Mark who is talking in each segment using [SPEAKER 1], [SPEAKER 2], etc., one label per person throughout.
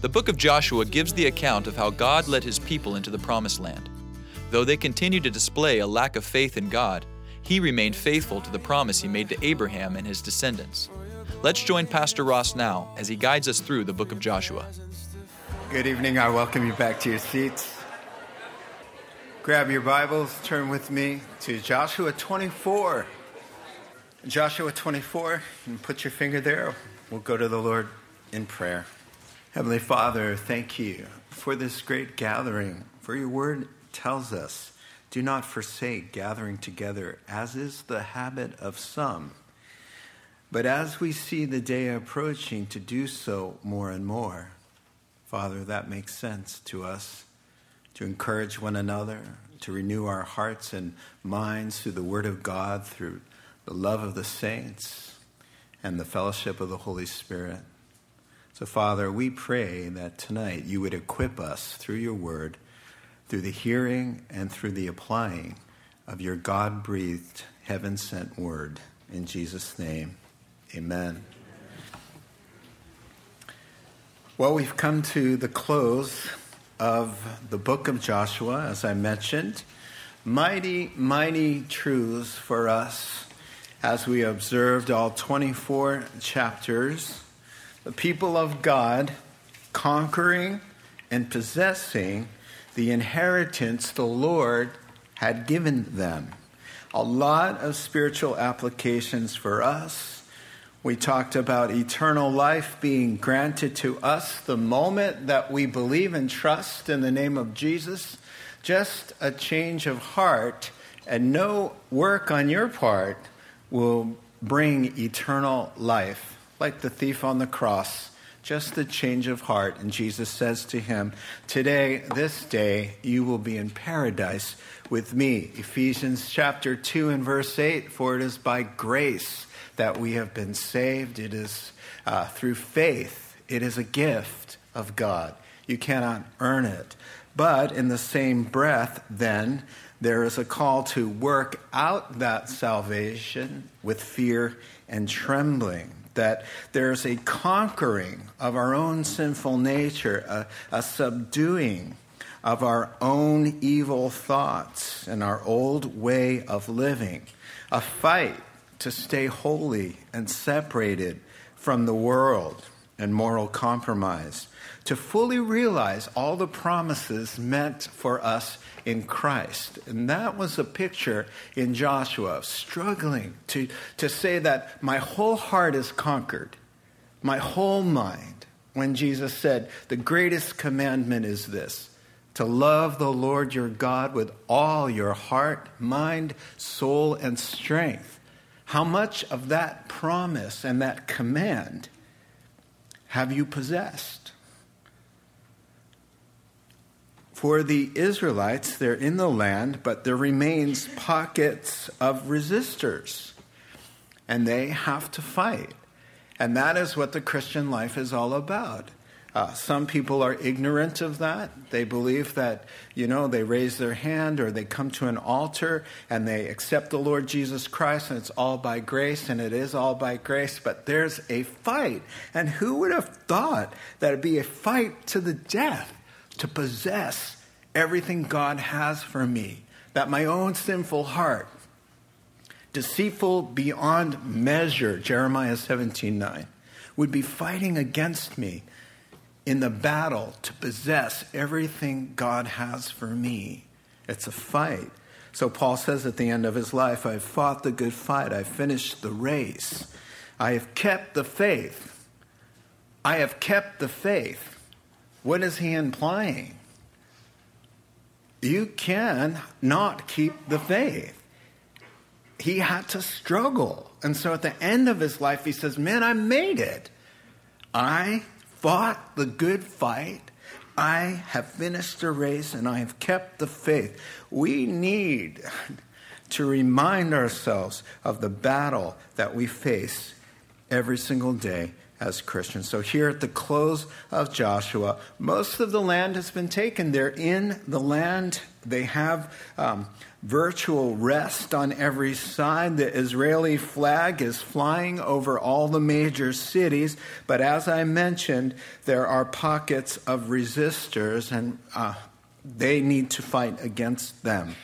[SPEAKER 1] The book of Joshua gives the account of how God led his people into the promised land. Though they continued to display a lack of faith in God, he remained faithful to the promise he made to Abraham and his descendants. Let's join Pastor Ross now as he guides us through the book of Joshua.
[SPEAKER 2] Good evening. I welcome you back to your seats. Grab your Bibles, turn with me to Joshua 24. Joshua 24, and put your finger there. We'll go to the Lord in prayer. Heavenly Father, thank you for this great gathering, for your word tells us do not forsake gathering together, as is the habit of some. But as we see the day approaching, to do so more and more. Father, that makes sense to us to encourage one another, to renew our hearts and minds through the Word of God, through the love of the saints, and the fellowship of the Holy Spirit. So, Father, we pray that tonight you would equip us through your Word, through the hearing and through the applying of your God breathed, heaven sent Word. In Jesus' name, amen. Well, we've come to the close of the book of Joshua, as I mentioned. Mighty, mighty truths for us as we observed all 24 chapters. The people of God conquering and possessing the inheritance the Lord had given them. A lot of spiritual applications for us. We talked about eternal life being granted to us the moment that we believe and trust in the name of Jesus. Just a change of heart and no work on your part will bring eternal life, like the thief on the cross. Just a change of heart. And Jesus says to him, Today, this day, you will be in paradise with me. Ephesians chapter 2 and verse 8 For it is by grace that we have been saved. It is uh, through faith. It is a gift of God. You cannot earn it. But in the same breath, then, there is a call to work out that salvation with fear and trembling. That there's a conquering of our own sinful nature, a, a subduing of our own evil thoughts and our old way of living, a fight to stay holy and separated from the world and moral compromise, to fully realize all the promises meant for us in Christ. And that was a picture in Joshua struggling to, to say that my whole heart is conquered, my whole mind, when Jesus said, The greatest commandment is this to love the Lord your God with all your heart, mind, soul, and strength. How much of that promise and that command have you possessed? For the Israelites, they're in the land, but there remains pockets of resistors, and they have to fight. And that is what the Christian life is all about. Uh, some people are ignorant of that. They believe that, you know, they raise their hand or they come to an altar and they accept the Lord Jesus Christ and it's all by grace and it is all by grace, but there's a fight. And who would have thought that it'd be a fight to the death to possess everything God has for me? That my own sinful heart, deceitful beyond measure, Jeremiah 17 9, would be fighting against me in the battle to possess everything God has for me. It's a fight. So Paul says at the end of his life, I've fought the good fight, I've finished the race, I have kept the faith. I have kept the faith. What is he implying? You can not keep the faith. He had to struggle. And so at the end of his life, he says, Man, I made it. I fought the good fight. I have finished the race and I have kept the faith. We need to remind ourselves of the battle that we face every single day as Christians. So, here at the close of Joshua, most of the land has been taken. They're in the land, they have um, virtual rest on every side. The Israeli flag is flying over all the major cities. But as I mentioned, there are pockets of resistors, and uh, they need to fight against them.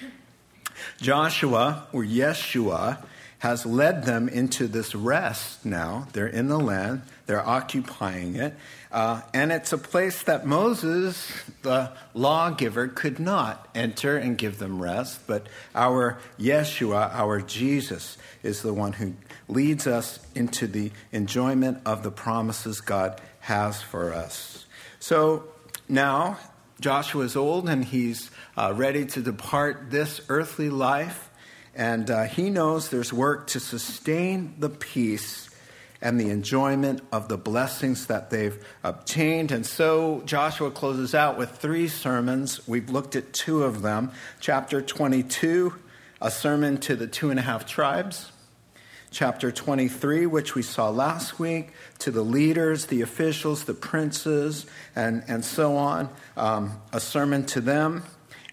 [SPEAKER 2] Joshua, or Yeshua, has led them into this rest now. They're in the land, they're occupying it. Uh, and it's a place that Moses, the lawgiver, could not enter and give them rest. But our Yeshua, our Jesus, is the one who leads us into the enjoyment of the promises God has for us. So now Joshua is old and he's uh, ready to depart this earthly life. And uh, he knows there's work to sustain the peace and the enjoyment of the blessings that they've obtained. And so Joshua closes out with three sermons. We've looked at two of them. Chapter 22, a sermon to the two and a half tribes. Chapter 23, which we saw last week, to the leaders, the officials, the princes, and, and so on, um, a sermon to them.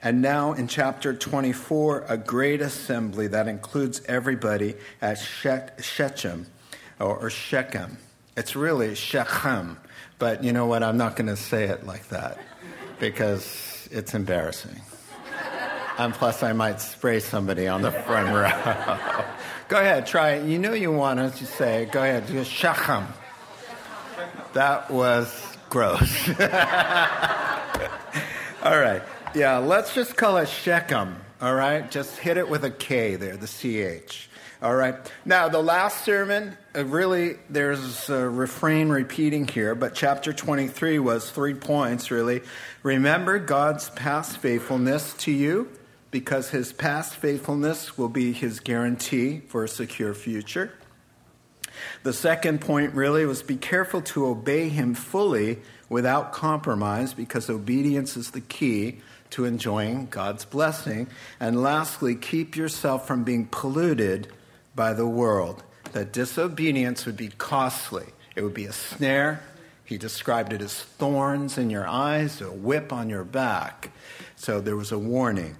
[SPEAKER 2] And now in chapter 24, a great assembly that includes everybody at Shechem or Shechem. It's really Shechem, but you know what? I'm not going to say it like that because it's embarrassing. And plus, I might spray somebody on the front row. go ahead, try it. You know you want us to say. Go ahead, do Shechem. That was gross. All right. Yeah, let's just call it Shechem, all right? Just hit it with a K there, the CH. All right. Now, the last sermon, uh, really, there's a refrain repeating here, but chapter 23 was three points, really. Remember God's past faithfulness to you, because his past faithfulness will be his guarantee for a secure future. The second point, really, was be careful to obey him fully without compromise, because obedience is the key to enjoying God's blessing. And lastly, keep yourself from being polluted by the world. That disobedience would be costly, it would be a snare. He described it as thorns in your eyes, a whip on your back. So there was a warning.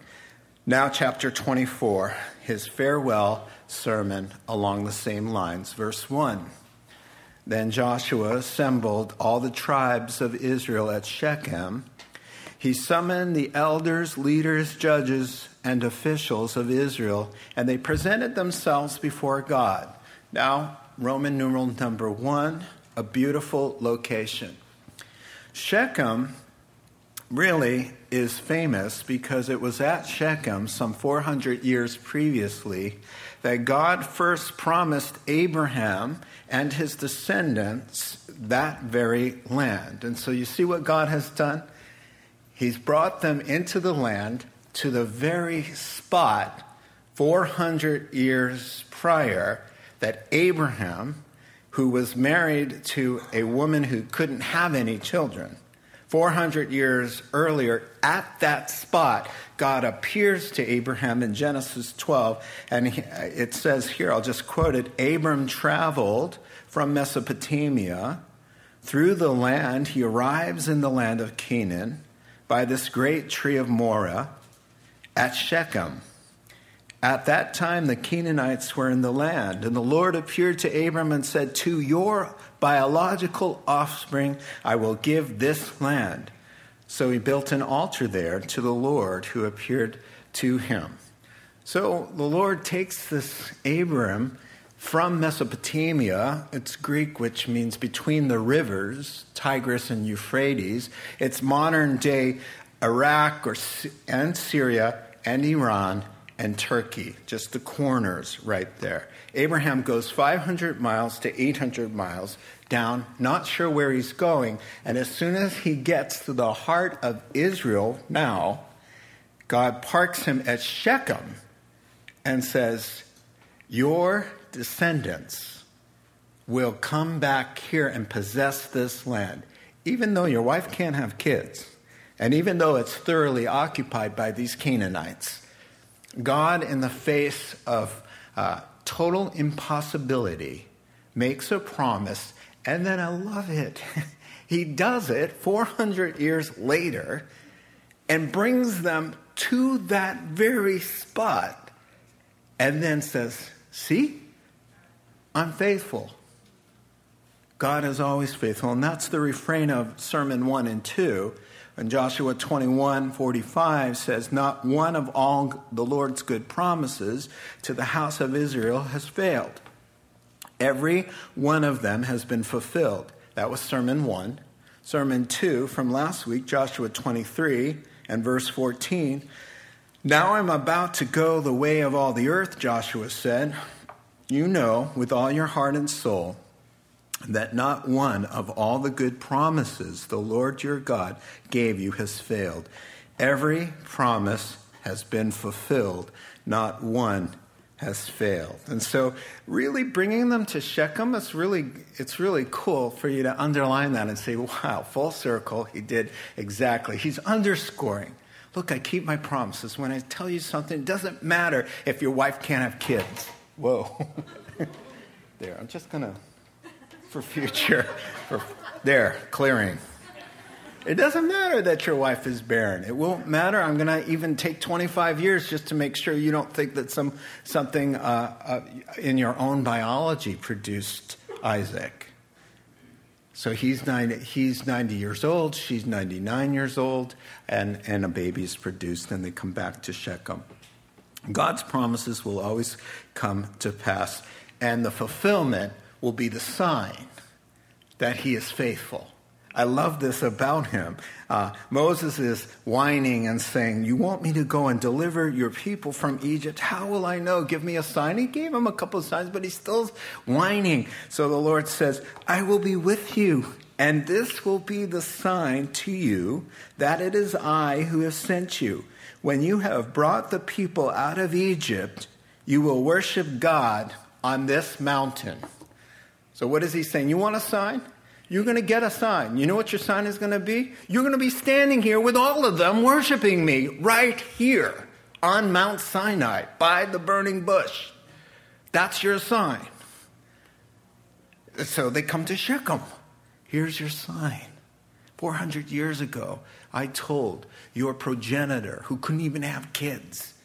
[SPEAKER 2] Now, chapter 24, his farewell sermon along the same lines. Verse 1. Then Joshua assembled all the tribes of Israel at Shechem he summoned the elders, leaders, judges, and officials of Israel, and they presented themselves before God. Now, Roman numeral number one, a beautiful location. Shechem really is famous because it was at Shechem some 400 years previously that God first promised Abraham and his descendants that very land. And so you see what God has done? He's brought them into the land to the very spot 400 years prior that Abraham, who was married to a woman who couldn't have any children, 400 years earlier, at that spot, God appears to Abraham in Genesis 12. And it says here, I'll just quote it Abram traveled from Mesopotamia through the land. He arrives in the land of Canaan by this great tree of Moreh at Shechem. At that time, the Canaanites were in the land, and the Lord appeared to Abram and said, To your biological offspring I will give this land. So he built an altar there to the Lord who appeared to him. So the Lord takes this Abram from Mesopotamia. It's Greek, which means between the rivers, Tigris and Euphrates. It's modern day Iraq or, and Syria and Iran and Turkey, just the corners right there. Abraham goes 500 miles to 800 miles down, not sure where he's going. And as soon as he gets to the heart of Israel now, God parks him at Shechem and says, Your descendants will come back here and possess this land. Even though your wife can't have kids, And even though it's thoroughly occupied by these Canaanites, God, in the face of uh, total impossibility, makes a promise. And then I love it. he does it 400 years later and brings them to that very spot and then says, See, I'm faithful. God is always faithful. And that's the refrain of Sermon 1 and 2. And Joshua 21 45 says, Not one of all the Lord's good promises to the house of Israel has failed. Every one of them has been fulfilled. That was Sermon 1. Sermon 2 from last week, Joshua 23 and verse 14. Now I'm about to go the way of all the earth, Joshua said. You know with all your heart and soul that not one of all the good promises the Lord your God gave you has failed. Every promise has been fulfilled, not one has failed. And so really bringing them to Shechem it's really it's really cool for you to underline that and say, "Wow, full circle, he did exactly." He's underscoring Look, I keep my promises. When I tell you something, it doesn't matter if your wife can't have kids. Whoa. there, I'm just going to for future. For, there, clearing. It doesn't matter that your wife is barren. It won't matter. I'm going to even take 25 years just to make sure you don't think that some, something uh, uh, in your own biology produced Isaac. So he's 90, he's 90 years old, she's 99 years old, and, and a baby is produced, and they come back to Shechem. God's promises will always come to pass, and the fulfillment will be the sign that he is faithful. I love this about him. Uh, Moses is whining and saying, You want me to go and deliver your people from Egypt? How will I know? Give me a sign. He gave him a couple of signs, but he's still whining. So the Lord says, I will be with you, and this will be the sign to you that it is I who have sent you. When you have brought the people out of Egypt, you will worship God on this mountain. So, what is he saying? You want a sign? You're going to get a sign. You know what your sign is going to be? You're going to be standing here with all of them worshiping me right here on Mount Sinai by the burning bush. That's your sign. So they come to Shechem. Here's your sign. 400 years ago, I told your progenitor who couldn't even have kids,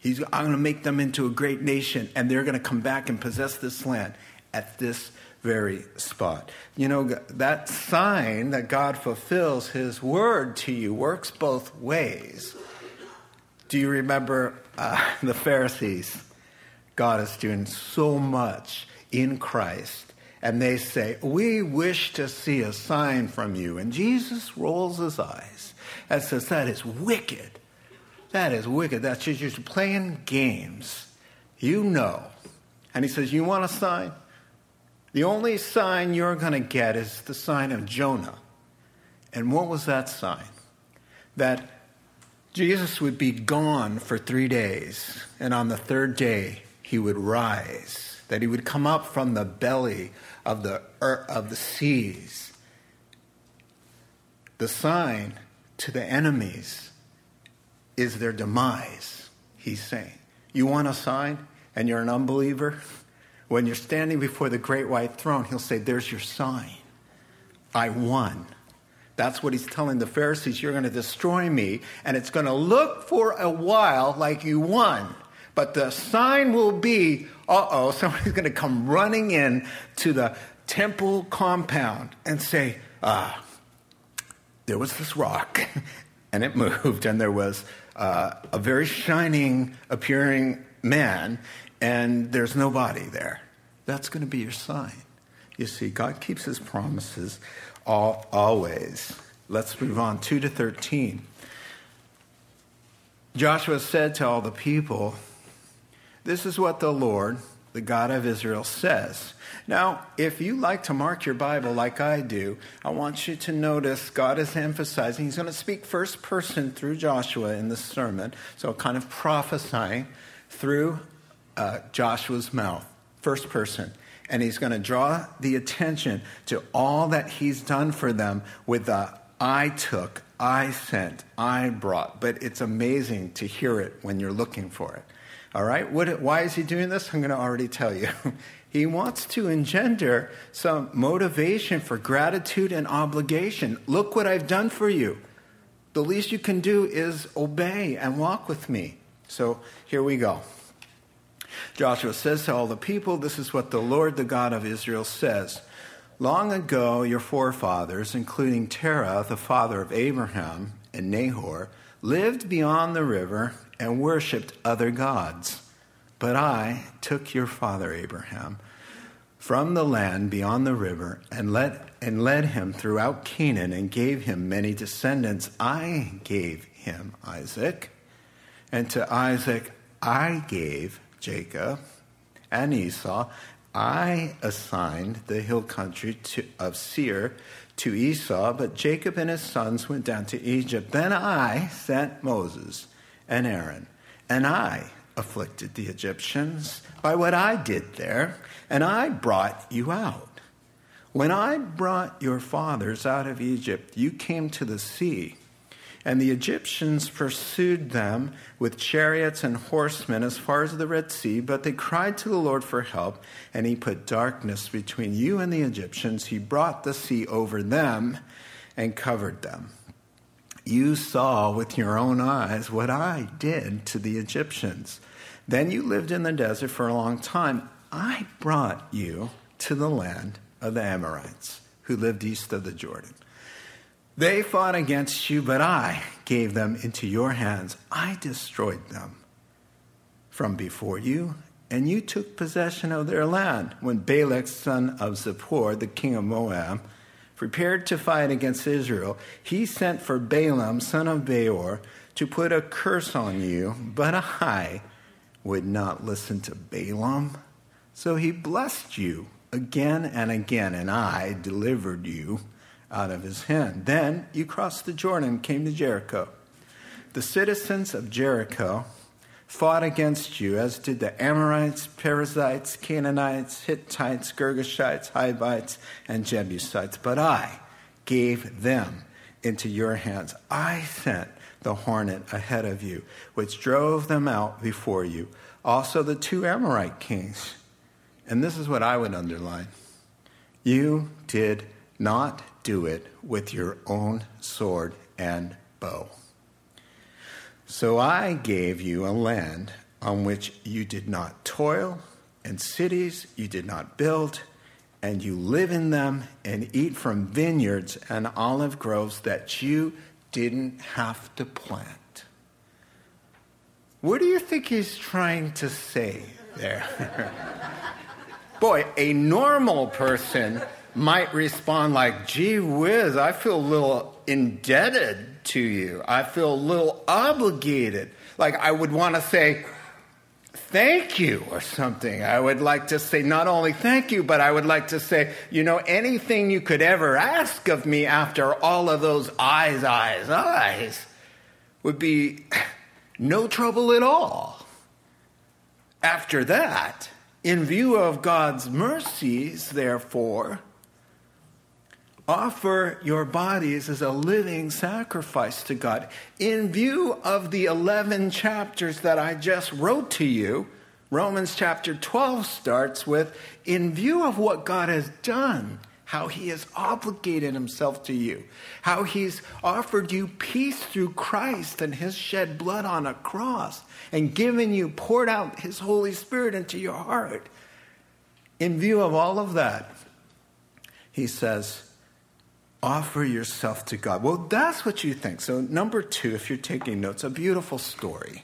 [SPEAKER 2] He's, I'm going to make them into a great nation, and they're going to come back and possess this land at this very spot. You know, that sign that God fulfills his word to you works both ways. Do you remember uh, the Pharisees? God is doing so much in Christ. And they say, We wish to see a sign from you. And Jesus rolls his eyes and says, That is wicked. That is wicked. That's just you're playing games. You know. And he says, You want a sign? The only sign you're going to get is the sign of Jonah. And what was that sign? That Jesus would be gone for three days, and on the third day, he would rise, that he would come up from the belly of the, of the seas. The sign to the enemies is their demise, he's saying. You want a sign and you're an unbeliever? When you're standing before the great white throne, he'll say, There's your sign. I won. That's what he's telling the Pharisees. You're going to destroy me, and it's going to look for a while like you won. But the sign will be uh oh, somebody's going to come running in to the temple compound and say, Ah, there was this rock, and it moved, and there was uh, a very shining appearing man, and there's no body there. That's going to be your sign. You see, God keeps his promises all, always. Let's move on. 2 to 13. Joshua said to all the people, This is what the Lord, the God of Israel, says. Now, if you like to mark your Bible like I do, I want you to notice God is emphasizing, He's going to speak first person through Joshua in this sermon, so kind of prophesying through uh, Joshua's mouth, first person. And he's going to draw the attention to all that he's done for them with the I took, I sent, I brought. But it's amazing to hear it when you're looking for it. All right? What, why is he doing this? I'm going to already tell you. he wants to engender some motivation for gratitude and obligation. Look what I've done for you. The least you can do is obey and walk with me. So here we go. Joshua says to all the people, This is what the Lord, the God of Israel, says. Long ago, your forefathers, including Terah, the father of Abraham, and Nahor, lived beyond the river and worshipped other gods. But I took your father Abraham from the land beyond the river and led, and led him throughout Canaan and gave him many descendants. I gave him Isaac, and to Isaac I gave Jacob and Esau. I assigned the hill country to, of Seir to Esau, but Jacob and his sons went down to Egypt. Then I sent Moses and Aaron, and I afflicted the Egyptians by what I did there, and I brought you out. When I brought your fathers out of Egypt, you came to the sea and the Egyptians pursued them with chariots and horsemen as far as the Red Sea, but they cried to the Lord for help, and he put darkness between you and the Egyptians. He brought the sea over them and covered them. You saw with your own eyes what I did to the Egyptians. Then you lived in the desert for a long time. I brought you to the land of the Amorites, who lived east of the Jordan. They fought against you, but I gave them into your hands. I destroyed them from before you, and you took possession of their land. When Balak, son of Zippor, the king of Moab, prepared to fight against Israel, he sent for Balaam, son of Beor, to put a curse on you, but I would not listen to Balaam. So he blessed you again and again, and I delivered you out of his hand. Then you crossed the Jordan and came to Jericho. The citizens of Jericho fought against you, as did the Amorites, Perizzites, Canaanites, Hittites, Girgashites, Hivites, and Jebusites. But I gave them into your hands. I sent the hornet ahead of you, which drove them out before you. Also, the two Amorite kings. And this is what I would underline you did not do it with your own sword and bow. So I gave you a land on which you did not toil, and cities you did not build, and you live in them and eat from vineyards and olive groves that you didn't have to plant. What do you think he's trying to say there? Boy, a normal person might respond like, gee whiz, I feel a little indebted to you. I feel a little obligated. Like I would want to say, thank you or something. I would like to say not only thank you, but I would like to say, you know, anything you could ever ask of me after all of those eyes, eyes, eyes would be no trouble at all. After that, in view of God's mercies, therefore, offer your bodies as a living sacrifice to God. In view of the 11 chapters that I just wrote to you, Romans chapter 12 starts with In view of what God has done, how he has obligated himself to you, how he's offered you peace through Christ and his shed blood on a cross, and given you, poured out his Holy Spirit into your heart. In view of all of that, he says, offer yourself to God. Well, that's what you think. So, number two, if you're taking notes, a beautiful story.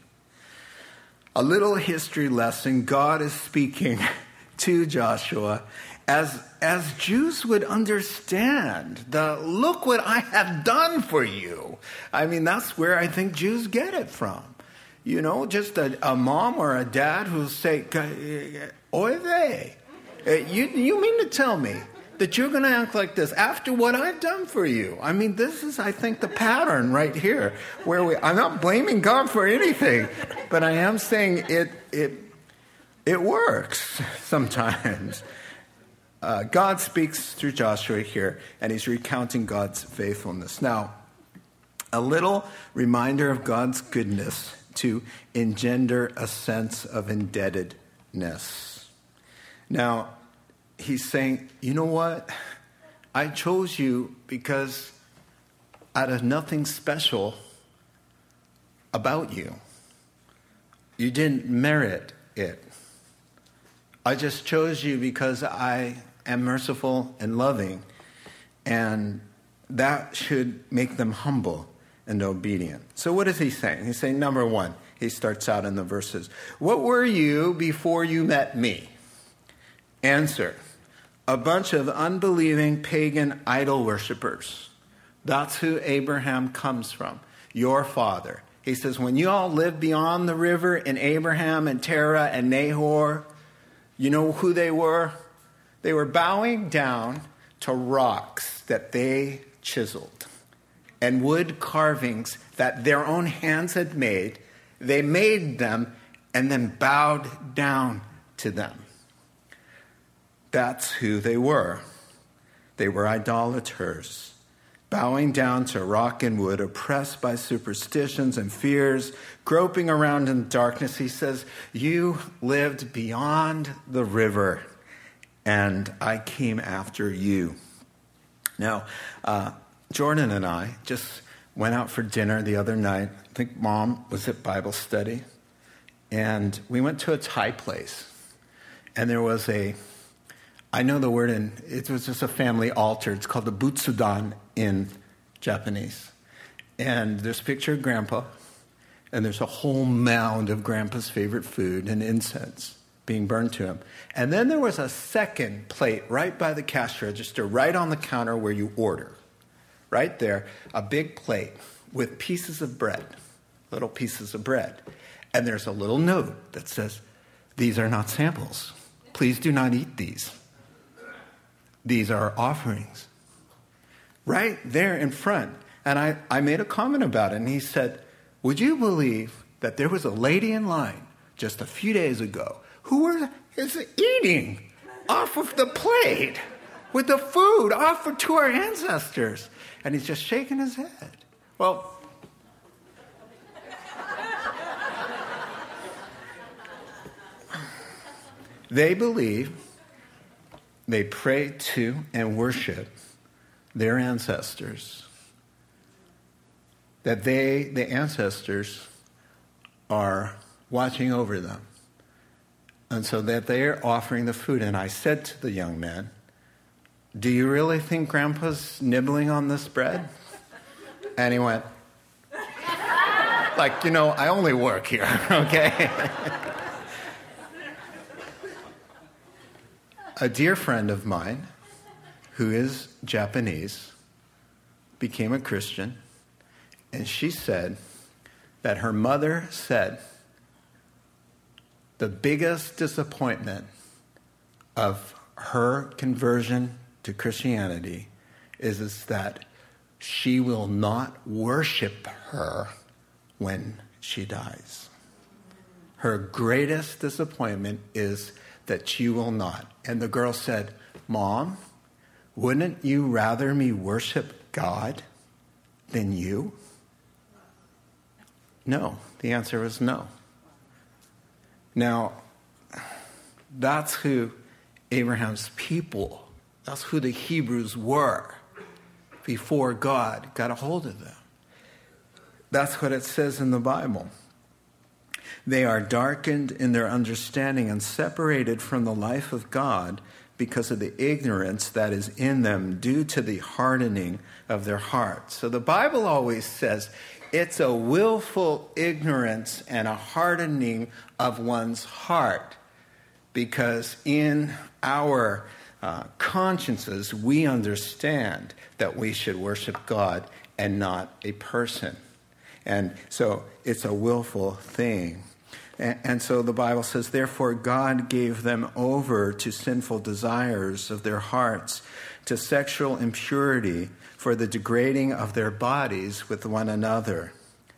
[SPEAKER 2] A little history lesson. God is speaking to Joshua as, as Jews would understand the look what I have done for you. I mean, that's where I think Jews get it from. You know, just a, a mom or a dad who'll say, Oy vey, uh, you, you mean to tell me that you're going to act like this after what I've done for you. I mean, this is, I think, the pattern right here where we, I'm not blaming God for anything, but I am saying it, it, it works sometimes. Uh, God speaks through Joshua here, and he's recounting God's faithfulness. Now, A little reminder of God's goodness to engender a sense of indebtedness. Now, he's saying, you know what? I chose you because out of nothing special about you. You didn't merit it. I just chose you because I am merciful and loving, and that should make them humble and obedient. So, what is he saying? He's saying, number one, he starts out in the verses What were you before you met me? Answer A bunch of unbelieving pagan idol worshippers. That's who Abraham comes from, your father. He says, When you all lived beyond the river in Abraham and Terah and Nahor, you know who they were? They were bowing down to rocks that they chiseled and wood carvings that their own hands had made. They made them and then bowed down to them. That's who they were. They were idolaters, bowing down to rock and wood, oppressed by superstitions and fears, groping around in darkness. He says, You lived beyond the river, and I came after you. Now, uh, Jordan and I just went out for dinner the other night. I think mom was at Bible study. And we went to a Thai place. And there was a, I know the word, in it was just a family altar. It's called the Butsudan in Japanese. And there's a picture of Grandpa. And there's a whole mound of Grandpa's favorite food and incense being burned to him. And then there was a second plate right by the cash register, right on the counter where you order right there, a big plate with pieces of bread, little pieces of bread. And there's a little note that says, These are not samples. Please do not eat these. These are offerings. Right there in front. And I, I made a comment about it, and he said, Would you believe that there was a lady in line just a few days ago who was, eating off of the plate with the food offered to our ancestors? and he's just shaking his head. Well, they believe, they pray to and worship their ancestors. That they, the ancestors, are watching over them. And so that they are offering the food. And I said to the young man, do you really think Grandpa's nibbling on this bread? And he went, Like, you know, I only work here, okay? A dear friend of mine who is Japanese became a Christian, and she said that her mother said the biggest disappointment of her conversion to Christianity is, is that she will not worship her when she dies. Her greatest disappointment is that she will not. And the girl said, Mom, wouldn't you rather me worship God than you? No. The answer was no. Now, that's who Abraham's people that's who the Hebrews were before God got a hold of them. That's what it says in the Bible. They are darkened in their understanding and separated from the life of God because of the ignorance that is in them due to the hardening of their hearts. So the Bible always says it's a willful ignorance and a hardening of one's heart because in our uh, consciences, we understand that we should worship God and not a person. And so it's a willful thing. And, and so the Bible says, therefore, God gave them over to sinful desires of their hearts, to sexual impurity, for the degrading of their bodies with one another.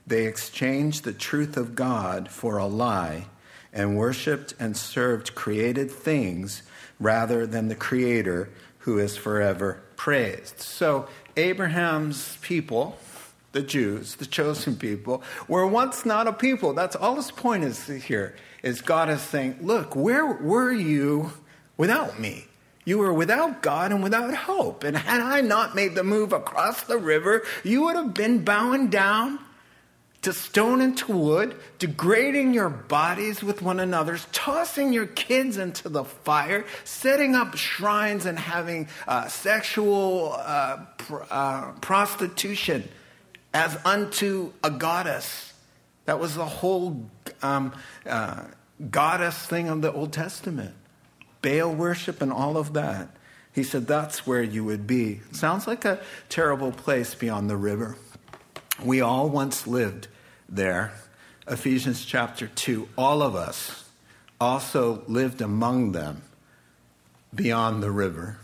[SPEAKER 2] They exchanged the truth of God for a lie and worshiped and served created things rather than the Creator who is forever praised. So, Abraham's people the Jews, the chosen people, were once not a people. That's all his point is here. Is God is saying, look, where were you without me? You were without God and without hope. And had I not made the move across the river, you would have been bowing down to stone and to wood, degrading your bodies with one another, tossing your kids into the fire, setting up shrines and having uh, sexual uh, pr- uh, prostitution as unto a goddess. That was the whole um, uh, goddess thing of the Old Testament. Baal worship and all of that. He said that's where you would be. Sounds like a terrible place beyond the river. We all once lived there. Ephesians chapter 2. All of us also lived among them beyond the river,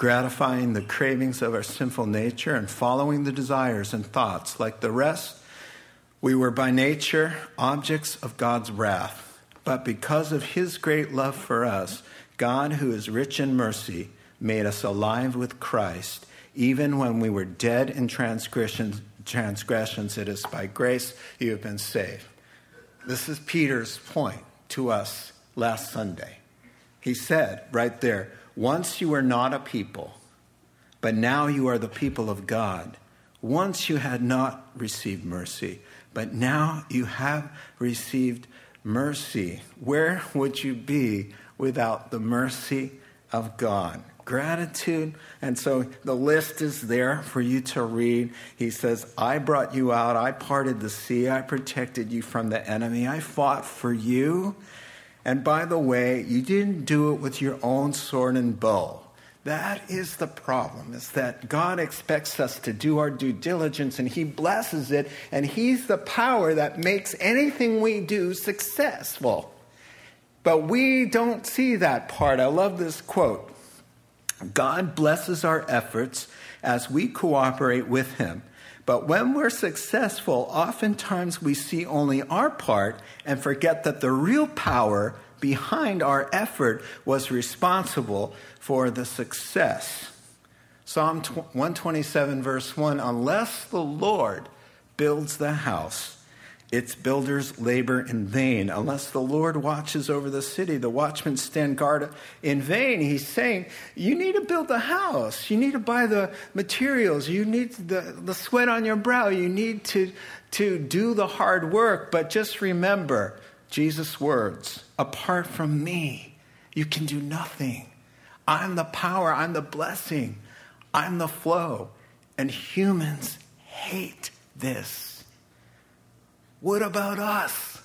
[SPEAKER 2] gratifying the cravings of our sinful nature and following the desires and thoughts. Like the rest, we were by nature objects of God's wrath. But because of his great love for us, God, who is rich in mercy, made us alive with Christ, even when we were dead in transgressions transgressions, it is by grace you have been saved. This is Peter's point to us last Sunday. He said right there, once you were not a people, but now you are the people of God. Once you had not received mercy, but now you have received mercy. Where would you be without the mercy of God? gratitude. And so the list is there for you to read. He says, I brought you out. I parted the sea. I protected you from the enemy. I fought for you. And by the way, you didn't do it with your own sword and bow. That is the problem, is that God expects us to do our due diligence and He blesses it, and He's the power that makes anything we do successful. But we don't see that part. I love this quote God blesses our efforts as we cooperate with Him. But when we're successful, oftentimes we see only our part and forget that the real power behind our effort was responsible for the success. Psalm 127, verse 1 Unless the Lord builds the house, its builders labor in vain. Unless the Lord watches over the city, the watchmen stand guard in vain. He's saying, You need to build the house. You need to buy the materials. You need the, the sweat on your brow. You need to, to do the hard work. But just remember Jesus' words apart from me, you can do nothing. I'm the power, I'm the blessing, I'm the flow. And humans hate this. What about us?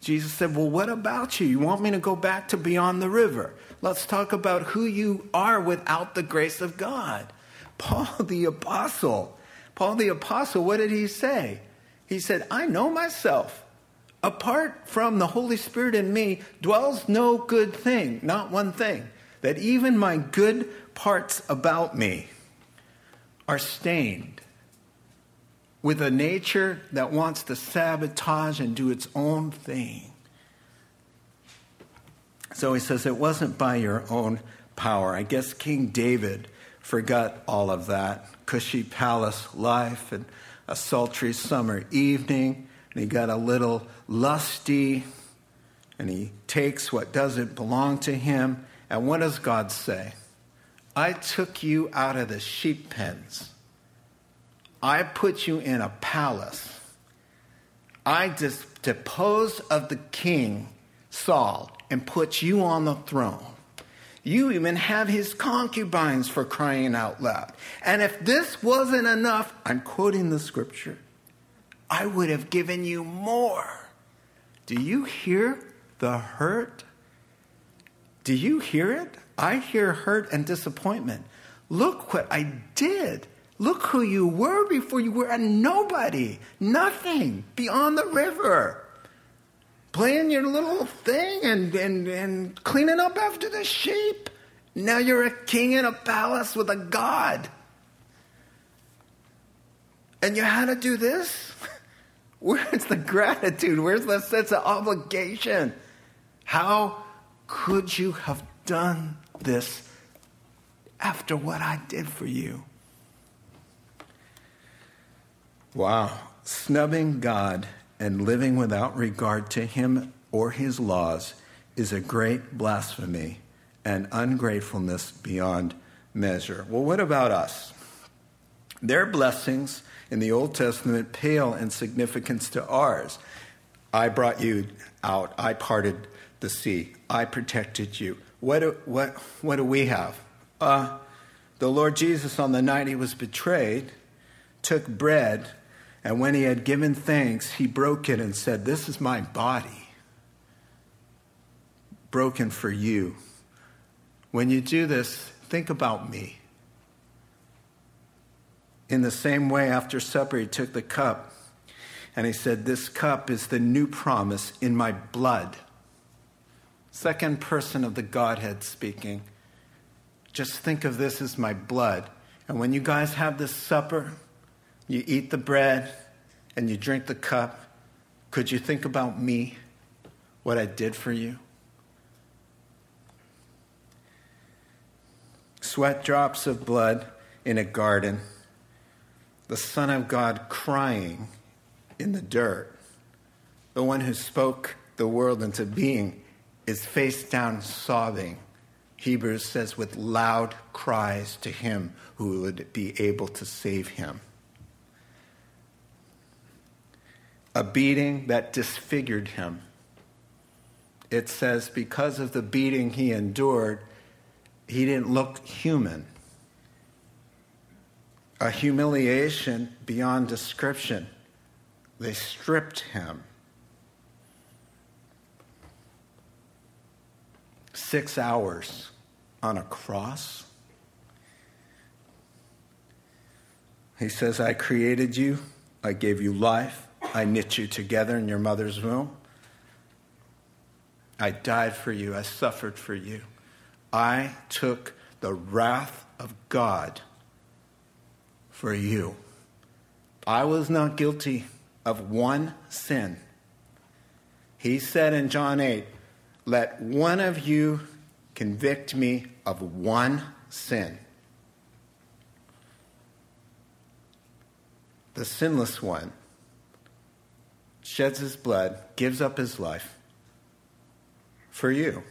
[SPEAKER 2] Jesus said, Well, what about you? You want me to go back to beyond the river? Let's talk about who you are without the grace of God. Paul the Apostle. Paul the Apostle, what did he say? He said, I know myself. Apart from the Holy Spirit in me dwells no good thing, not one thing. That even my good parts about me are stained with a nature that wants to sabotage and do its own thing. So he says, It wasn't by your own power. I guess King David forgot all of that cushy palace life and a sultry summer evening, and he got a little lusty, and he takes what doesn't belong to him. And what does God say? I took you out of the sheep pens I put you in a palace. I just deposed of the king, Saul, and put you on the throne. You even have his concubines for crying out loud. And if this wasn't enough, I'm quoting the scripture, I would have given you more. Do you hear the hurt? Do you hear it? I hear hurt and disappointment. Look what I did. Look who you were before you were a nobody, nothing beyond the river. Playing your little thing and, and, and cleaning up after the sheep. Now you're a king in a palace with a god. And you had to do this? Where's the gratitude? Where's the sense of obligation? How could you have done this after what I did for you? Wow. Snubbing God and living without regard to Him or His laws is a great blasphemy and ungratefulness beyond measure. Well, what about us? Their blessings in the Old Testament pale in significance to ours. I brought you out, I parted the sea, I protected you. What do, what, what do we have? Uh, the Lord Jesus, on the night he was betrayed, took bread, and when he had given thanks, he broke it and said, This is my body, broken for you. When you do this, think about me. In the same way, after supper, he took the cup and he said, This cup is the new promise in my blood. Second person of the Godhead speaking. Just think of this as my blood. And when you guys have this supper, you eat the bread and you drink the cup, could you think about me, what I did for you? Sweat drops of blood in a garden the Son of God crying in the dirt. The one who spoke the world into being is face down sobbing. Hebrews says, with loud cries to him who would be able to save him. A beating that disfigured him. It says, because of the beating he endured, he didn't look human a humiliation beyond description. They stripped him. Six hours on a cross. He says, I created you, I gave you life, I knit you together in your mother's womb. I died for you, I suffered for you. I took the wrath of God for you. I was not guilty of one sin. He said in John 8, Let one of you convict me of one sin. The sinless one sheds his blood, gives up his life for you.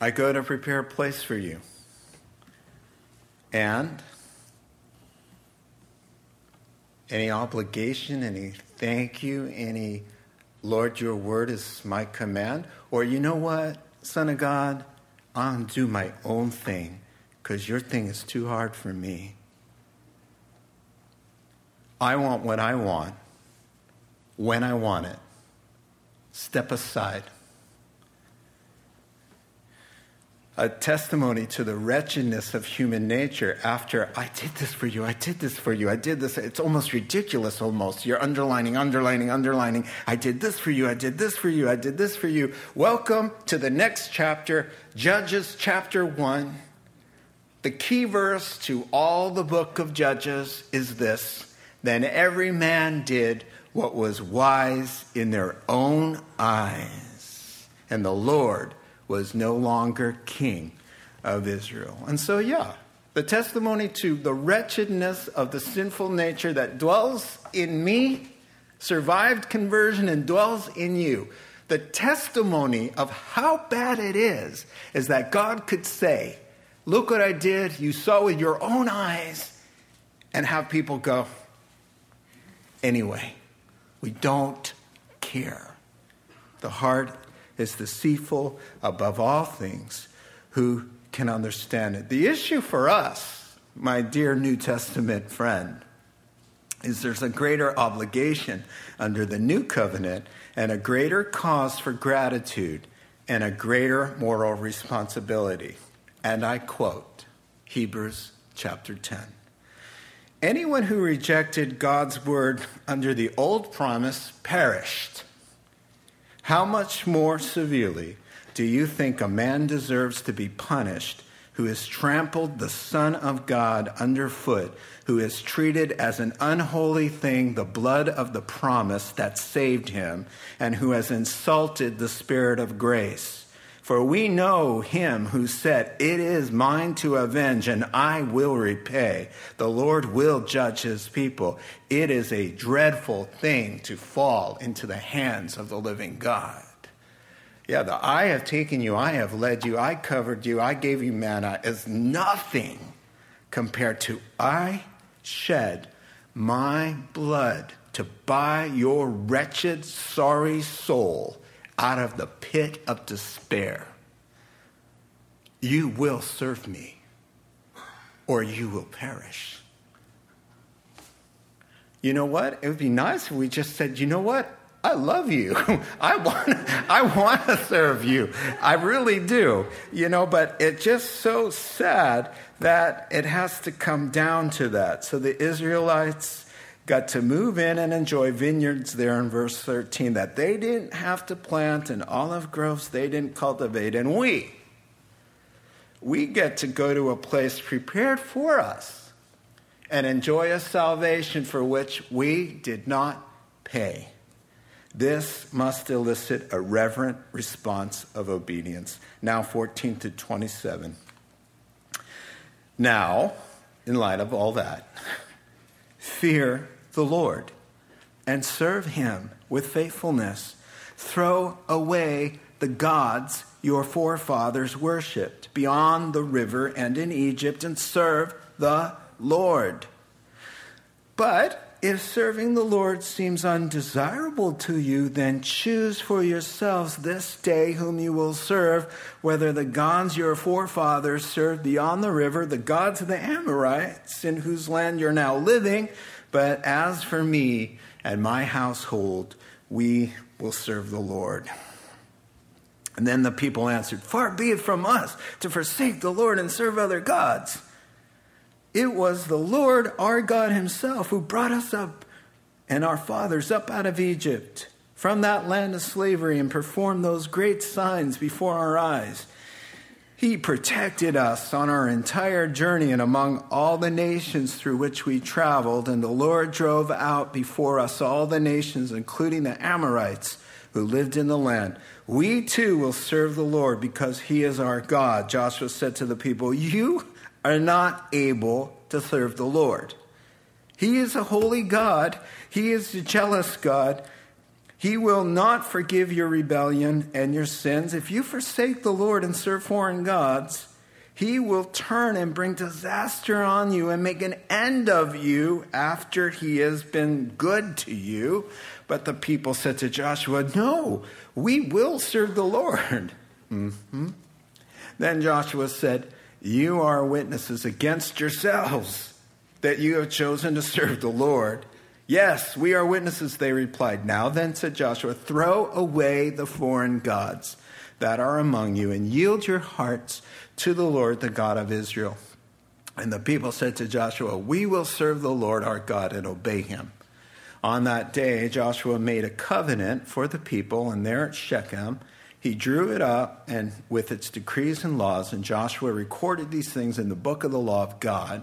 [SPEAKER 2] I go to prepare a place for you. And any obligation, any thank you, any Lord, your word is my command? Or you know what, Son of God, I'll do my own thing because your thing is too hard for me. I want what I want when I want it. Step aside. a testimony to the wretchedness of human nature after I did this for you, I did this for you, I did this. It's almost ridiculous, almost. You're underlining, underlining, underlining. I did this for you, I did this for you, I did this for you. Welcome to the next chapter, Judges chapter 1. The key verse to all the book of Judges is this Then every man did what was wise in their own eyes, and the Lord was no longer king of Israel. And so, yeah, the testimony to the wretchedness of the sinful nature that dwells in me, survived conversion, and dwells in you. The testimony of how bad it is is that God could say, Look what I did, you saw with your own eyes, and have people go, Anyway, we don't care. The heart is deceitful above all things. Who can understand it? The issue for us, my dear New Testament friend, is there's a greater obligation under the new covenant and a greater cause for gratitude and a greater moral responsibility. And I quote Hebrews chapter 10. Anyone who rejected God's word under the old promise perished. How much more severely do you think a man deserves to be punished who has trampled the Son of God underfoot, who has treated as an unholy thing the blood of the promise that saved him, and who has insulted the Spirit of grace? For we know him who said, It is mine to avenge, and I will repay. The Lord will judge his people. It is a dreadful thing to fall into the hands of the living God. Yeah, the I have taken you, I have led you, I covered you, I gave you manna is nothing compared to I shed my blood to buy your wretched, sorry soul out of the pit of despair. You will serve me, or you will perish. You know what? It would be nice if we just said, you know what? I love you. I want, I want to serve you. I really do. You know, but it's just so sad that it has to come down to that. So the Israelites got to move in and enjoy vineyards there in verse 13 that they didn't have to plant and olive groves they didn't cultivate. And we, we get to go to a place prepared for us and enjoy a salvation for which we did not pay. This must elicit a reverent response of obedience. Now, 14 to 27. Now, in light of all that, fear the Lord and serve him with faithfulness. Throw away the gods your forefathers worshipped beyond the river and in Egypt and serve the Lord. But if serving the Lord seems undesirable to you, then choose for yourselves this day whom you will serve, whether the gods your forefathers served beyond the river, the gods of the Amorites, in whose land you're now living. But as for me and my household, we will serve the Lord. And then the people answered, Far be it from us to forsake the Lord and serve other gods. It was the Lord our God Himself who brought us up and our fathers up out of Egypt from that land of slavery and performed those great signs before our eyes. He protected us on our entire journey and among all the nations through which we traveled, and the Lord drove out before us all the nations, including the Amorites who lived in the land. We too will serve the Lord because He is our God. Joshua said to the people, You are not able to serve the Lord. He is a holy God, He is a jealous God. He will not forgive your rebellion and your sins. If you forsake the Lord and serve foreign gods, he will turn and bring disaster on you and make an end of you after he has been good to you. But the people said to Joshua, No, we will serve the Lord. Mm-hmm. Then Joshua said, you are witnesses against yourselves that you have chosen to serve the Lord. Yes, we are witnesses, they replied. Now then, said Joshua, throw away the foreign gods that are among you and yield your hearts to the Lord, the God of Israel. And the people said to Joshua, We will serve the Lord our God and obey him. On that day, Joshua made a covenant for the people, and there at Shechem, he drew it up and with its decrees and laws, and Joshua recorded these things in the book of the law of God.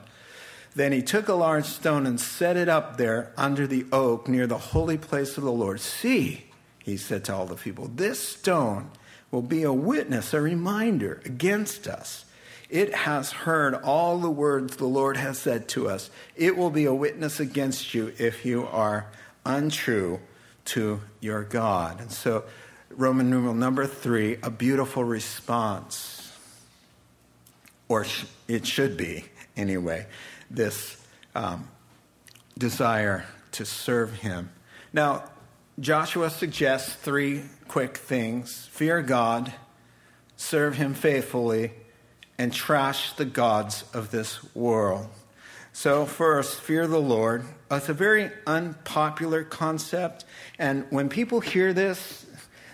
[SPEAKER 2] Then he took a large stone and set it up there under the oak near the holy place of the Lord. See, he said to all the people, this stone will be a witness, a reminder against us. It has heard all the words the Lord has said to us. It will be a witness against you if you are untrue to your God. And so Roman numeral number three, a beautiful response. Or sh- it should be, anyway, this um, desire to serve him. Now, Joshua suggests three quick things fear God, serve him faithfully, and trash the gods of this world. So, first, fear the Lord. It's a very unpopular concept. And when people hear this,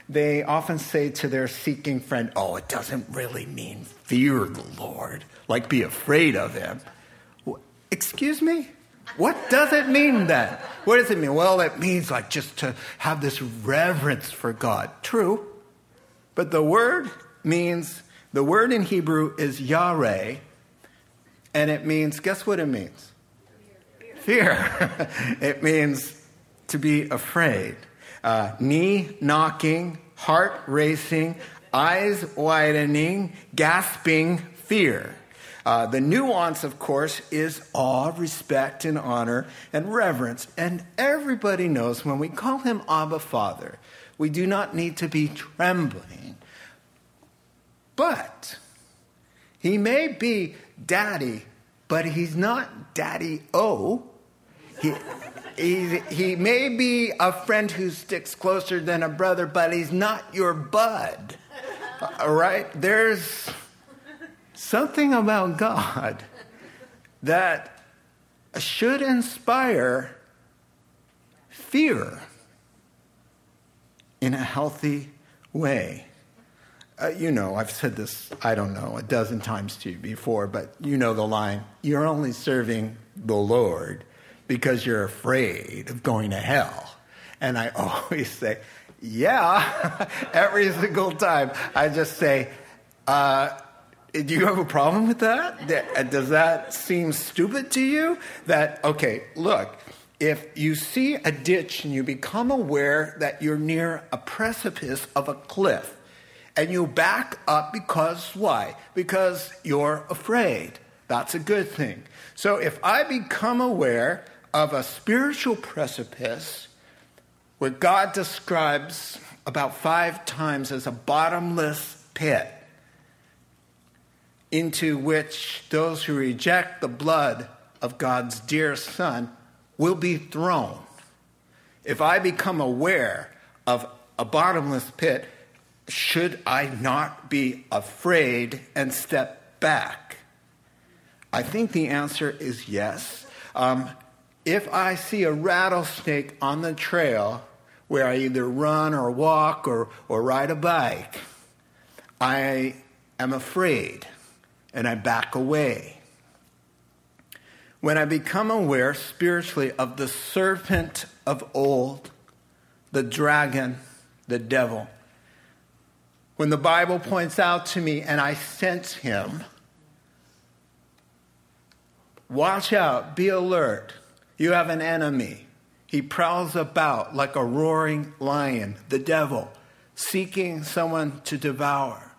[SPEAKER 2] they often say to their seeking friend, Oh, it doesn't really mean fear the Lord, like be afraid of him. Excuse me? What does it mean then? What does it mean? Well, it means like just to have this reverence for God. True. But the word means, the word in Hebrew is yare, and it means, guess what it means? Fear. Fear. it means to be afraid uh, knee knocking, heart racing, eyes widening, gasping fear. Uh, the nuance, of course, is awe, respect, and honor and reverence. And everybody knows when we call him Abba Father, we do not need to be trembling. But he may be daddy, but he's not daddy O. he, he may be a friend who sticks closer than a brother, but he's not your bud. All right? There's something about God that should inspire fear in a healthy way. Uh, you know, I've said this, I don't know, a dozen times to you before, but you know the line you're only serving the Lord because you're afraid of going to hell. And I always say, yeah, every single time. I just say, uh, do you have a problem with that? Uh, does that seem stupid to you? That, okay, look, if you see a ditch and you become aware that you're near a precipice of a cliff, and you back up because why? Because you're afraid. That's a good thing. So if I become aware of a spiritual precipice, what God describes about five times as a bottomless pit, into which those who reject the blood of God's dear Son will be thrown. If I become aware of a bottomless pit, should I not be afraid and step back? I think the answer is yes. Um, if I see a rattlesnake on the trail where I either run or walk or, or ride a bike, I am afraid and I back away. When I become aware spiritually of the serpent of old, the dragon, the devil, when the Bible points out to me and I sense him, watch out, be alert. You have an enemy. He prowls about like a roaring lion, the devil, seeking someone to devour.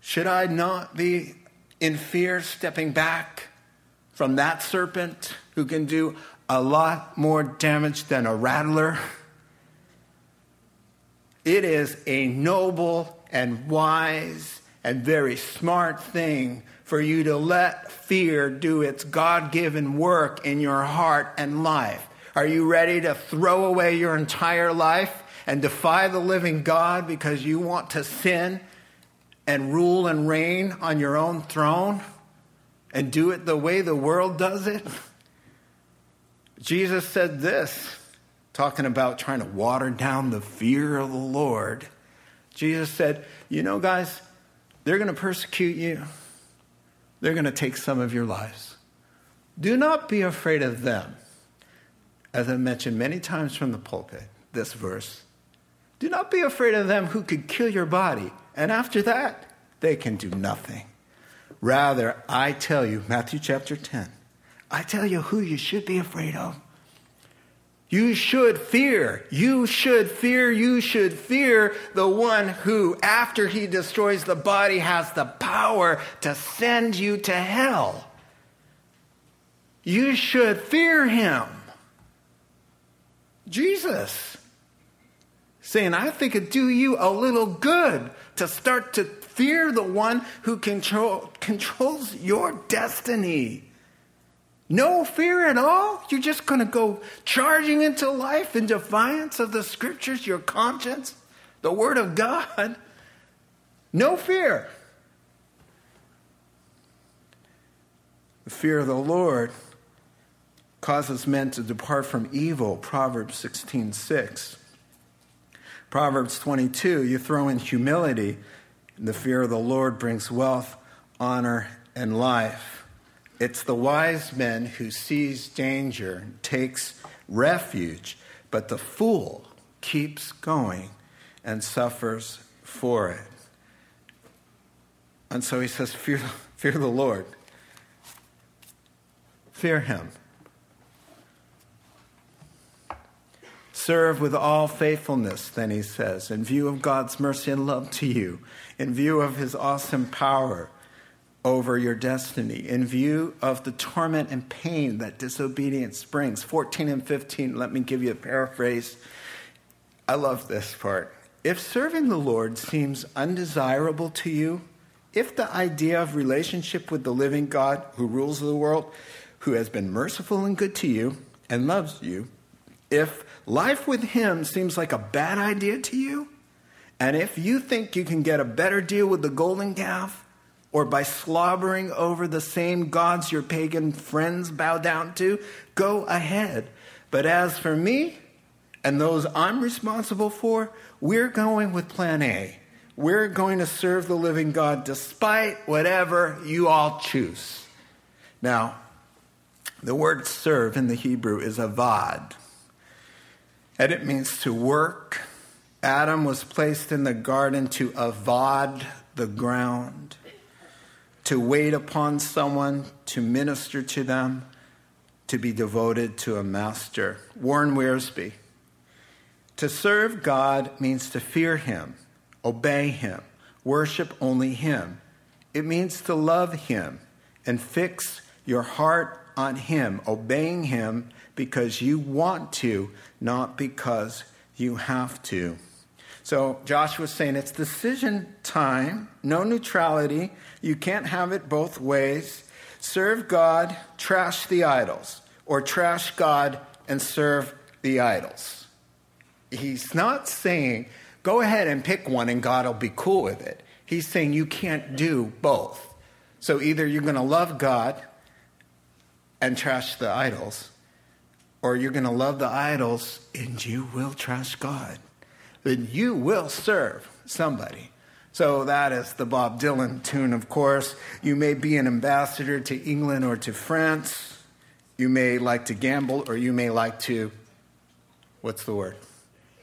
[SPEAKER 2] Should I not be in fear stepping back from that serpent who can do a lot more damage than a rattler? It is a noble and wise and very smart thing for you to let fear do its God given work in your heart and life. Are you ready to throw away your entire life and defy the living God because you want to sin and rule and reign on your own throne and do it the way the world does it? Jesus said this, talking about trying to water down the fear of the Lord. Jesus said, You know, guys, they're going to persecute you, they're going to take some of your lives. Do not be afraid of them. As I mentioned many times from the pulpit, this verse. Do not be afraid of them who could kill your body and after that, they can do nothing. Rather, I tell you, Matthew chapter 10, I tell you who you should be afraid of. You should fear. You should fear. You should fear the one who, after he destroys the body, has the power to send you to hell. You should fear him. Jesus saying, I think it'd do you a little good to start to fear the one who control, controls your destiny. No fear at all? You're just going to go charging into life in defiance of the scriptures, your conscience, the word of God? No fear. The fear of the Lord causes men to depart from evil, Proverbs 16 6. Proverbs 22, you throw in humility. and The fear of the Lord brings wealth, honor, and life. It's the wise man who sees danger and takes refuge, but the fool keeps going and suffers for it. And so he says, Fear, fear the Lord. Fear him. Serve with all faithfulness, then he says, in view of God's mercy and love to you, in view of his awesome power over your destiny, in view of the torment and pain that disobedience brings. 14 and 15, let me give you a paraphrase. I love this part. If serving the Lord seems undesirable to you, if the idea of relationship with the living God who rules the world, who has been merciful and good to you and loves you, if life with Him seems like a bad idea to you, and if you think you can get a better deal with the golden calf, or by slobbering over the same gods your pagan friends bow down to, go ahead. But as for me and those I'm responsible for, we're going with plan A. We're going to serve the living God despite whatever you all choose. Now, the word serve in the Hebrew is avad, and it means to work. Adam was placed in the garden to avad the ground, to wait upon someone, to minister to them, to be devoted to a master. Warren Wiersbe. To serve God means to fear Him, obey Him, worship only Him. It means to love Him and fix your heart on Him, obeying Him because you want to, not because you have to. So Joshua's saying it's decision time, no neutrality. You can't have it both ways. Serve God, trash the idols, or trash God and serve the idols. He's not saying go ahead and pick one and God will be cool with it. He's saying you can't do both. So either you're going to love God and trash the idols, or you're going to love the idols and you will trash God. Then you will serve somebody. So that is the Bob Dylan tune, of course. You may be an ambassador to England or to France. You may like to gamble, or you may like to, what's the word?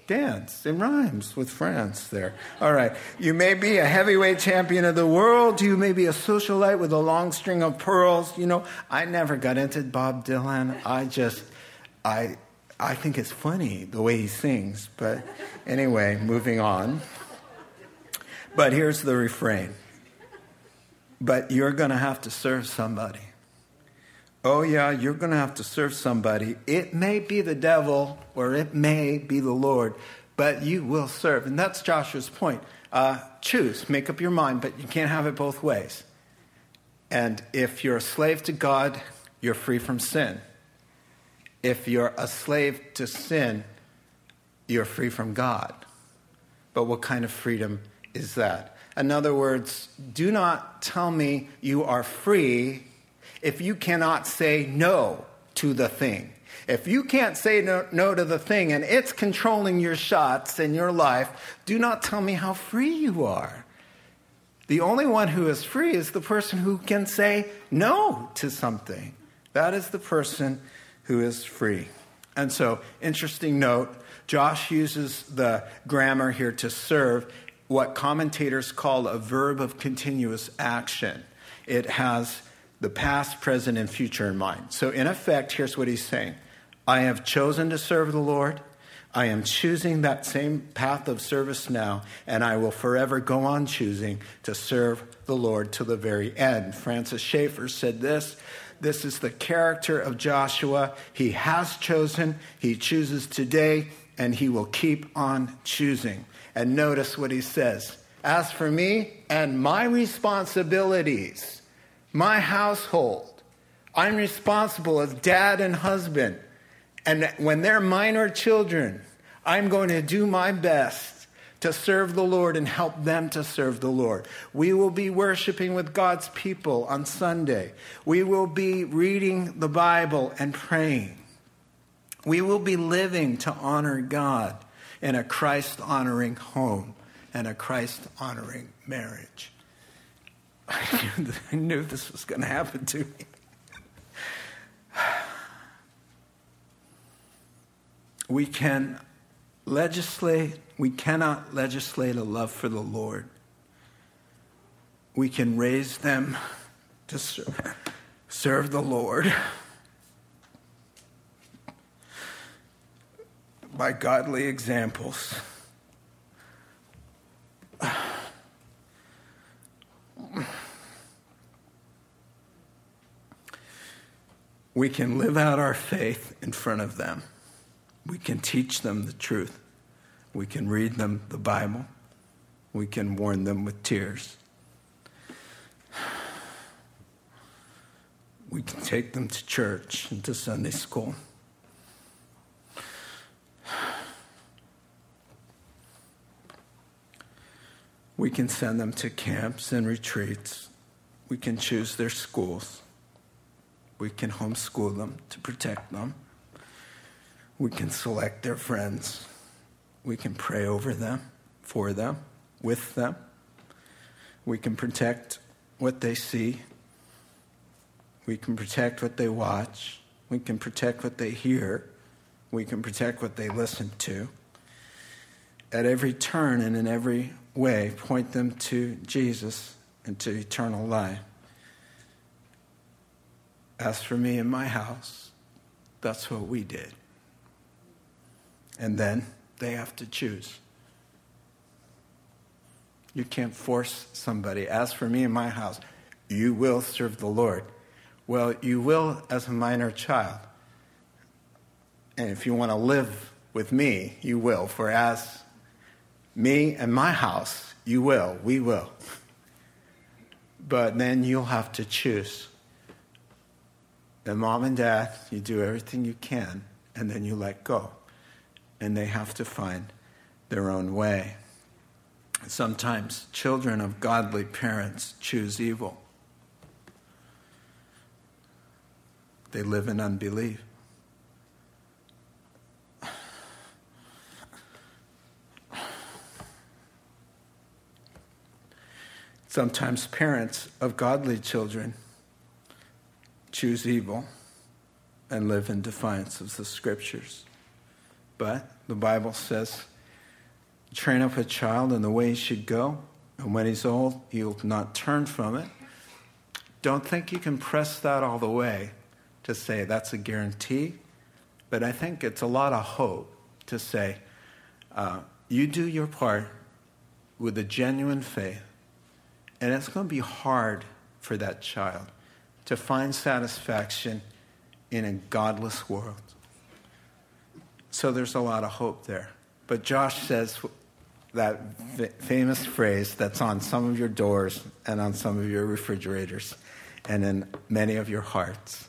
[SPEAKER 2] Dance. It rhymes with France there. All right. You may be a heavyweight champion of the world. You may be a socialite with a long string of pearls. You know, I never got into Bob Dylan. I just, I, I think it's funny the way he sings. But anyway, moving on. But here's the refrain. But you're going to have to serve somebody. Oh, yeah, you're going to have to serve somebody. It may be the devil or it may be the Lord, but you will serve. And that's Joshua's point. Uh, choose, make up your mind, but you can't have it both ways. And if you're a slave to God, you're free from sin. If you're a slave to sin, you're free from God. But what kind of freedom is that? In other words, do not tell me you are free if you cannot say no to the thing. If you can't say no, no, to the thing and it's controlling your shots in your life, do not tell me how free you are. The only one who is free is the person who can say no to something. That is the person who is free. And so, interesting note Josh uses the grammar here to serve what commentators call a verb of continuous action. It has the past, present, and future in mind. So, in effect, here's what he's saying I have chosen to serve the Lord. I am choosing that same path of service now, and I will forever go on choosing to serve the Lord to the very end. Francis Schaeffer said this This is the character of Joshua. He has chosen, he chooses today, and he will keep on choosing. And notice what he says As for me and my responsibilities, my household. I'm responsible as dad and husband. And when they're minor children, I'm going to do my best to serve the Lord and help them to serve the Lord. We will be worshiping with God's people on Sunday. We will be reading the Bible and praying. We will be living to honor God in a Christ honoring home and a Christ honoring marriage. I knew, this was going to happen to me. We can legislate, we cannot legislate a love for the Lord. We can raise them to serve, the Lord. by godly examples. We can live out our faith in front of them. We can teach them the truth. We can read them the Bible. We can warn them with tears. We can take them to church and to Sunday school. We can send them to camps and retreats. We can choose their schools. We can homeschool them to protect them. We can select their friends. We can pray over them, for them, with them. We can protect what they see. We can protect what they watch. We can protect what they hear. We can protect what they listen to. At every turn and in every way, point them to Jesus and to eternal life. As for me and my house, that's what we did. And then they have to choose. You can't force somebody. As for me and my house, you will serve the Lord. Well, you will as a minor child. And if you want to live with me, you will. For as me and my house, you will. We will. But then you'll have to choose. And mom and dad, you do everything you can, and then you let go. And they have to find their own way. Sometimes children of godly parents choose evil. They live in unbelief. Sometimes parents of godly children choose evil and live in defiance of the scriptures. But the Bible says, train up a child in the way he should go, and when he's old, he'll not turn from it. Don't think you can press that all the way to say that's a guarantee, but I think it's a lot of hope to say, uh, you do your part with a genuine faith, and it's going to be hard for that child to find satisfaction in a godless world. So there's a lot of hope there. But Josh says that famous phrase that's on some of your doors and on some of your refrigerators and in many of your hearts.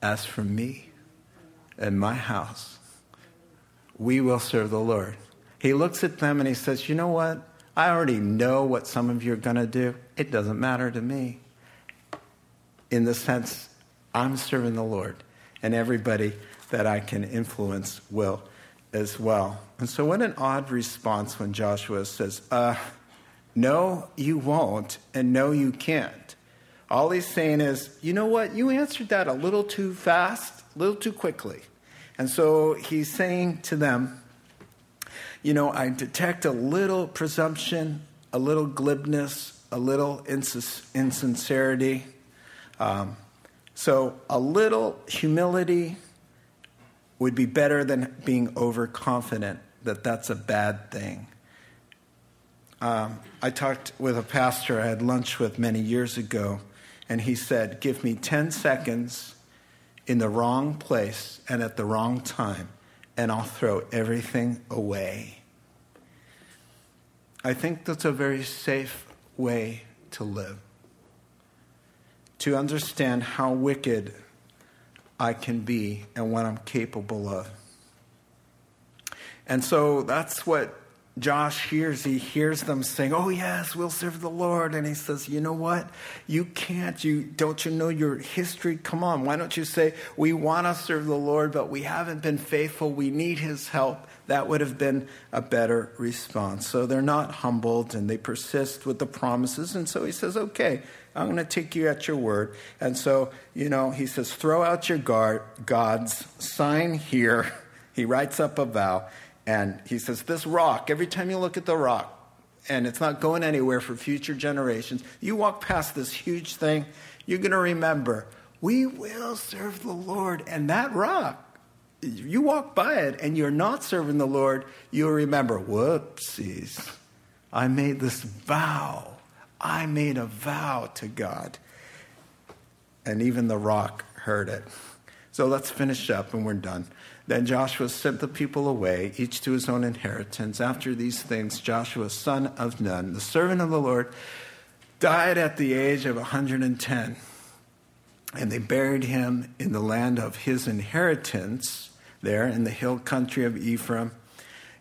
[SPEAKER 2] As for me and my house, we will serve the Lord. He looks at them and he says, You know what? I already know what some of you are going to do. It doesn't matter to me in the sense I'm serving the Lord, and everybody that I can influence will as well. And so, what an odd response when Joshua says, uh, No, you won't, and no, you can't. All he's saying is, You know what? You answered that a little too fast, a little too quickly. And so he's saying to them, You know, I detect a little presumption, a little glibness, a little insincerity. Um, so a little humility would be better than being overconfident that that's a bad thing. Um, I talked with a pastor I had lunch with many years ago, and he said, Give me 10 seconds in the wrong place and at the wrong time, and I'll throw everything away. I think that's a very safe way to live to understand how wicked I can be and what I'm capable of. And so that's what Josh hears. He hears them saying, Oh, yes, we'll serve the Lord. And he says, You know what? You can't. You Don't you know your history? Come on. Why don't you say, We want to serve the Lord, but we haven't been faithful. We need his help. That would have been a better response. So they're not humbled and they persist with the promises. And so he says, Okay, I'm going to take you at your word. And so, you know, he says, throw out your guard, gods, sign here. He writes up a vow. And he says, this rock, every time you look at the rock, and it's not going anywhere for future generations, you walk past this huge thing, you're going to remember, we will serve the Lord. And that rock you walk by it and you're not serving the Lord, you'll remember, whoopsies, I made this vow. I made a vow to God. And even the rock heard it. So let's finish up and we're done. Then Joshua sent the people away, each to his own inheritance. After these things, Joshua, son of Nun, the servant of the Lord, died at the age of 110. And they buried him in the land of his inheritance, there in the hill country of Ephraim.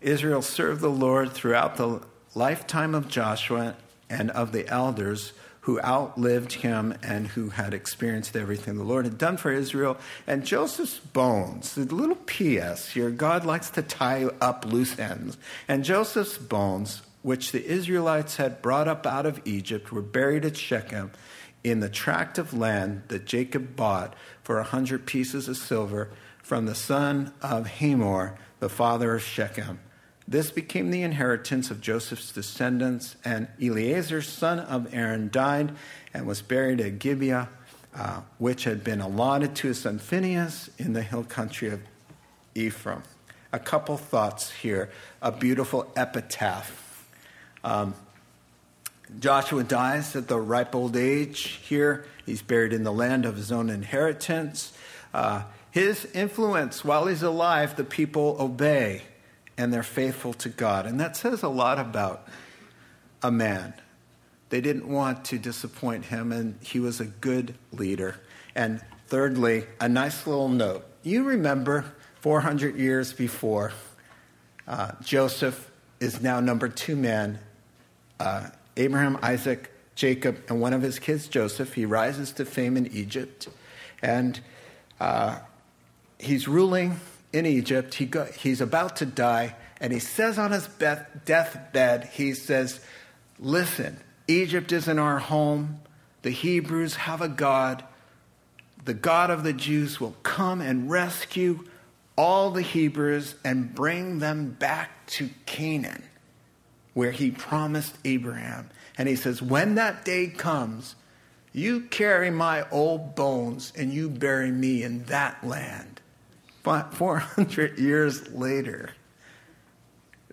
[SPEAKER 2] Israel served the Lord throughout the lifetime of Joshua and of the elders who outlived him and who had experienced everything the Lord had done for Israel. And Joseph's bones, the little PS here, God likes to tie up loose ends. And Joseph's bones, which the Israelites had brought up out of Egypt, were buried at Shechem in the tract of land that Jacob bought for a hundred pieces of silver from the son of Hamor, the father of Shechem. This became the inheritance of Joseph's descendants, and Eleazar, son of Aaron, died and was buried at Gibeah, uh, which had been allotted to his son Phinehas in the hill country of Ephraim. A couple thoughts here. A beautiful epitaph. Um, Joshua dies at the ripe old age here. He's buried in the land of his own inheritance. Uh, his influence while he's alive, the people obey and they're faithful to God. And that says a lot about a man. They didn't want to disappoint him, and he was a good leader. And thirdly, a nice little note. You remember 400 years before, uh, Joseph is now number two man. Uh, Abraham, Isaac, Jacob, and one of his kids, Joseph, he rises to fame in Egypt. And uh, he's ruling in Egypt. He go, he's about to die, and he says on his deathbed, he says, Listen, Egypt isn't our home. The Hebrews have a God. The God of the Jews will come and rescue all the Hebrews and bring them back to Canaan, where he promised Abraham. And he says, When that day comes, you carry my old bones and you bury me in that land. 400 years later,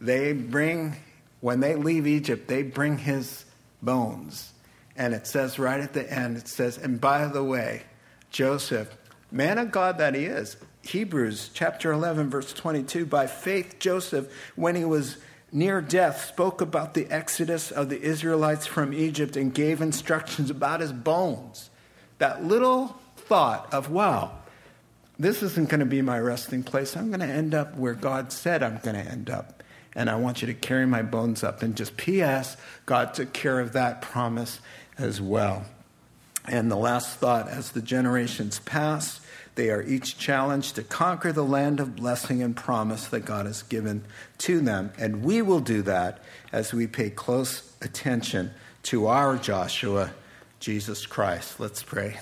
[SPEAKER 2] they bring, when they leave Egypt, they bring his bones. And it says right at the end, it says, and by the way, Joseph, man of God that he is, Hebrews chapter 11, verse 22, by faith, Joseph, when he was near death, spoke about the exodus of the Israelites from Egypt and gave instructions about his bones. That little thought of, wow, this isn't going to be my resting place. I'm going to end up where God said I'm going to end up. And I want you to carry my bones up. And just P.S., God took care of that promise as well. And the last thought as the generations pass, they are each challenged to conquer the land of blessing and promise that God has given to them. And we will do that as we pay close attention to our Joshua, Jesus Christ. Let's pray.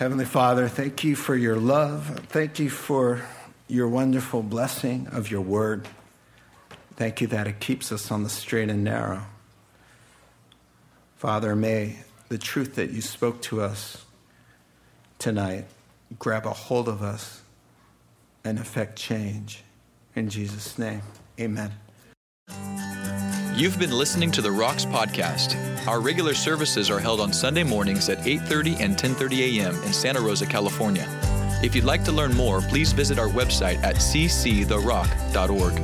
[SPEAKER 2] Heavenly Father, thank you for your love. Thank you for your wonderful blessing of your word. Thank you that it keeps us on the straight and narrow. Father, may the truth that you spoke to us tonight grab a hold of us and effect change. In Jesus' name, amen.
[SPEAKER 1] You've been listening to the Rocks podcast. Our regular services are held on Sunday mornings at 8:30 and 10:30 a.m. in Santa Rosa, California. If you'd like to learn more, please visit our website at cctherock.org.